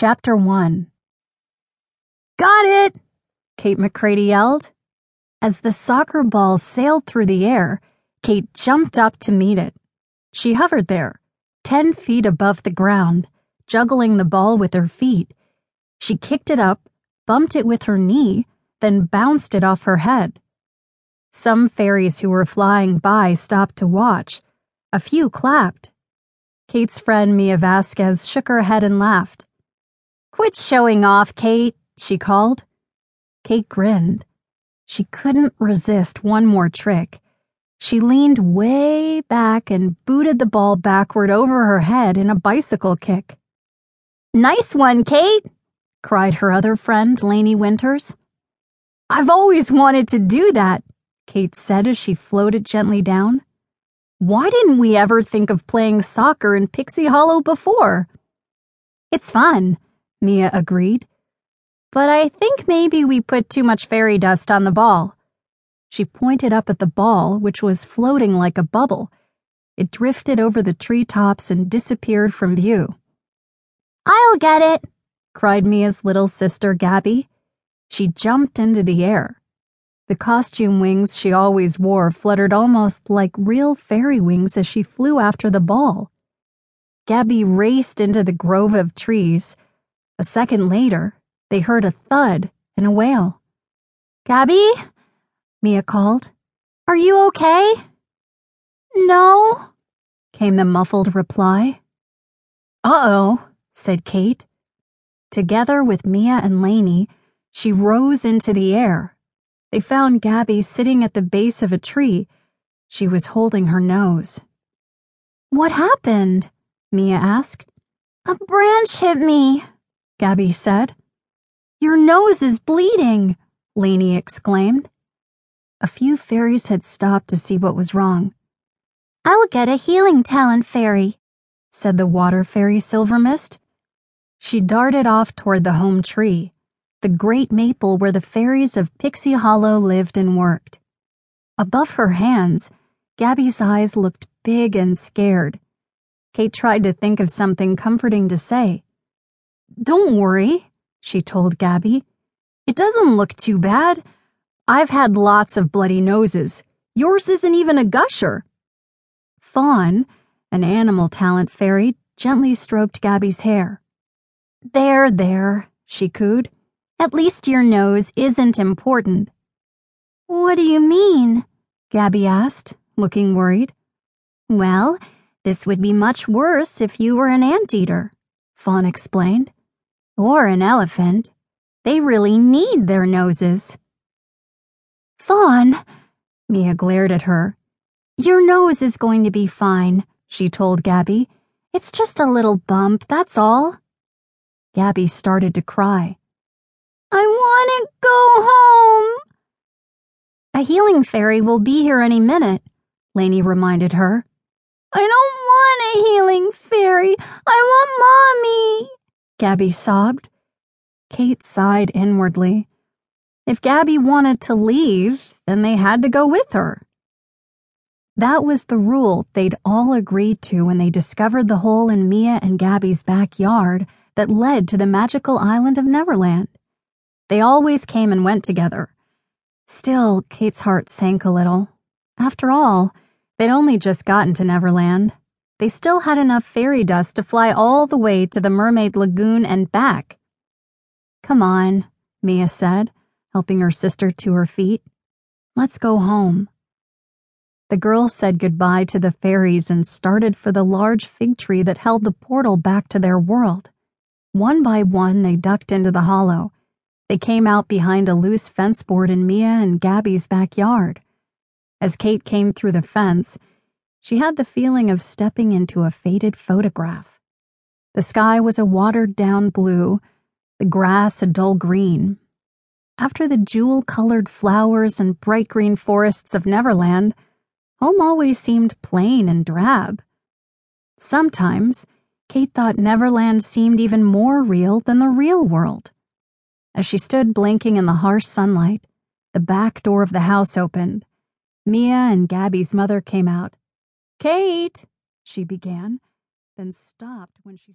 Chapter 1 Got it! Kate McCrady yelled. As the soccer ball sailed through the air, Kate jumped up to meet it. She hovered there, ten feet above the ground, juggling the ball with her feet. She kicked it up, bumped it with her knee, then bounced it off her head. Some fairies who were flying by stopped to watch. A few clapped. Kate's friend Mia Vasquez shook her head and laughed. Quit showing off, Kate, she called. Kate grinned. She couldn't resist one more trick. She leaned way back and booted the ball backward over her head in a bicycle kick. Nice one, Kate, cried her other friend, Lainey Winters. I've always wanted to do that, Kate said as she floated gently down. Why didn't we ever think of playing soccer in Pixie Hollow before? It's fun, Mia agreed. But I think maybe we put too much fairy dust on the ball. She pointed up at the ball, which was floating like a bubble. It drifted over the treetops and disappeared from view. I'll get it, cried Mia's little sister, Gabby. She jumped into the air. The costume wings she always wore fluttered almost like real fairy wings as she flew after the ball. Gabby raced into the grove of trees. A second later, they heard a thud and a wail. Gabby? Mia called. Are you okay? No, came the muffled reply. Uh oh, said Kate. Together with Mia and Lainey, she rose into the air they found Gabby sitting at the base of a tree. She was holding her nose. What happened? Mia asked. A branch hit me, Gabby said. Your nose is bleeding, Lainey exclaimed. A few fairies had stopped to see what was wrong. I'll get a healing talent fairy, said the water fairy Silvermist. She darted off toward the home tree the great maple where the fairies of Pixie Hollow lived and worked. Above her hands, Gabby's eyes looked big and scared. Kate tried to think of something comforting to say. Don't worry, she told Gabby. It doesn't look too bad. I've had lots of bloody noses. Yours isn't even a gusher. Fawn, an animal talent fairy, gently stroked Gabby's hair. There, there, she cooed. At least your nose isn't important. What do you mean? Gabby asked, looking worried. Well, this would be much worse if you were an anteater, Fawn explained. Or an elephant. They really need their noses. Fawn, Mia glared at her. Your nose is going to be fine, she told Gabby. It's just a little bump, that's all. Gabby started to cry. I want to go home. A healing fairy will be here any minute, Lainey reminded her. I don't want a healing fairy. I want Mommy, Gabby sobbed. Kate sighed inwardly. If Gabby wanted to leave, then they had to go with her. That was the rule they'd all agreed to when they discovered the hole in Mia and Gabby's backyard that led to the magical island of Neverland. They always came and went together. Still, Kate's heart sank a little. After all, they'd only just gotten to Neverland. They still had enough fairy dust to fly all the way to the Mermaid Lagoon and back. Come on, Mia said, helping her sister to her feet. Let's go home. The girls said goodbye to the fairies and started for the large fig tree that held the portal back to their world. One by one, they ducked into the hollow they came out behind a loose fence board in Mia and Gabby's backyard. As Kate came through the fence, she had the feeling of stepping into a faded photograph. The sky was a watered down blue, the grass a dull green. After the jewel colored flowers and bright green forests of Neverland, home always seemed plain and drab. Sometimes, Kate thought Neverland seemed even more real than the real world. As she stood blinking in the harsh sunlight, the back door of the house opened. Mia and Gabby's mother came out. Kate, she began, then stopped when she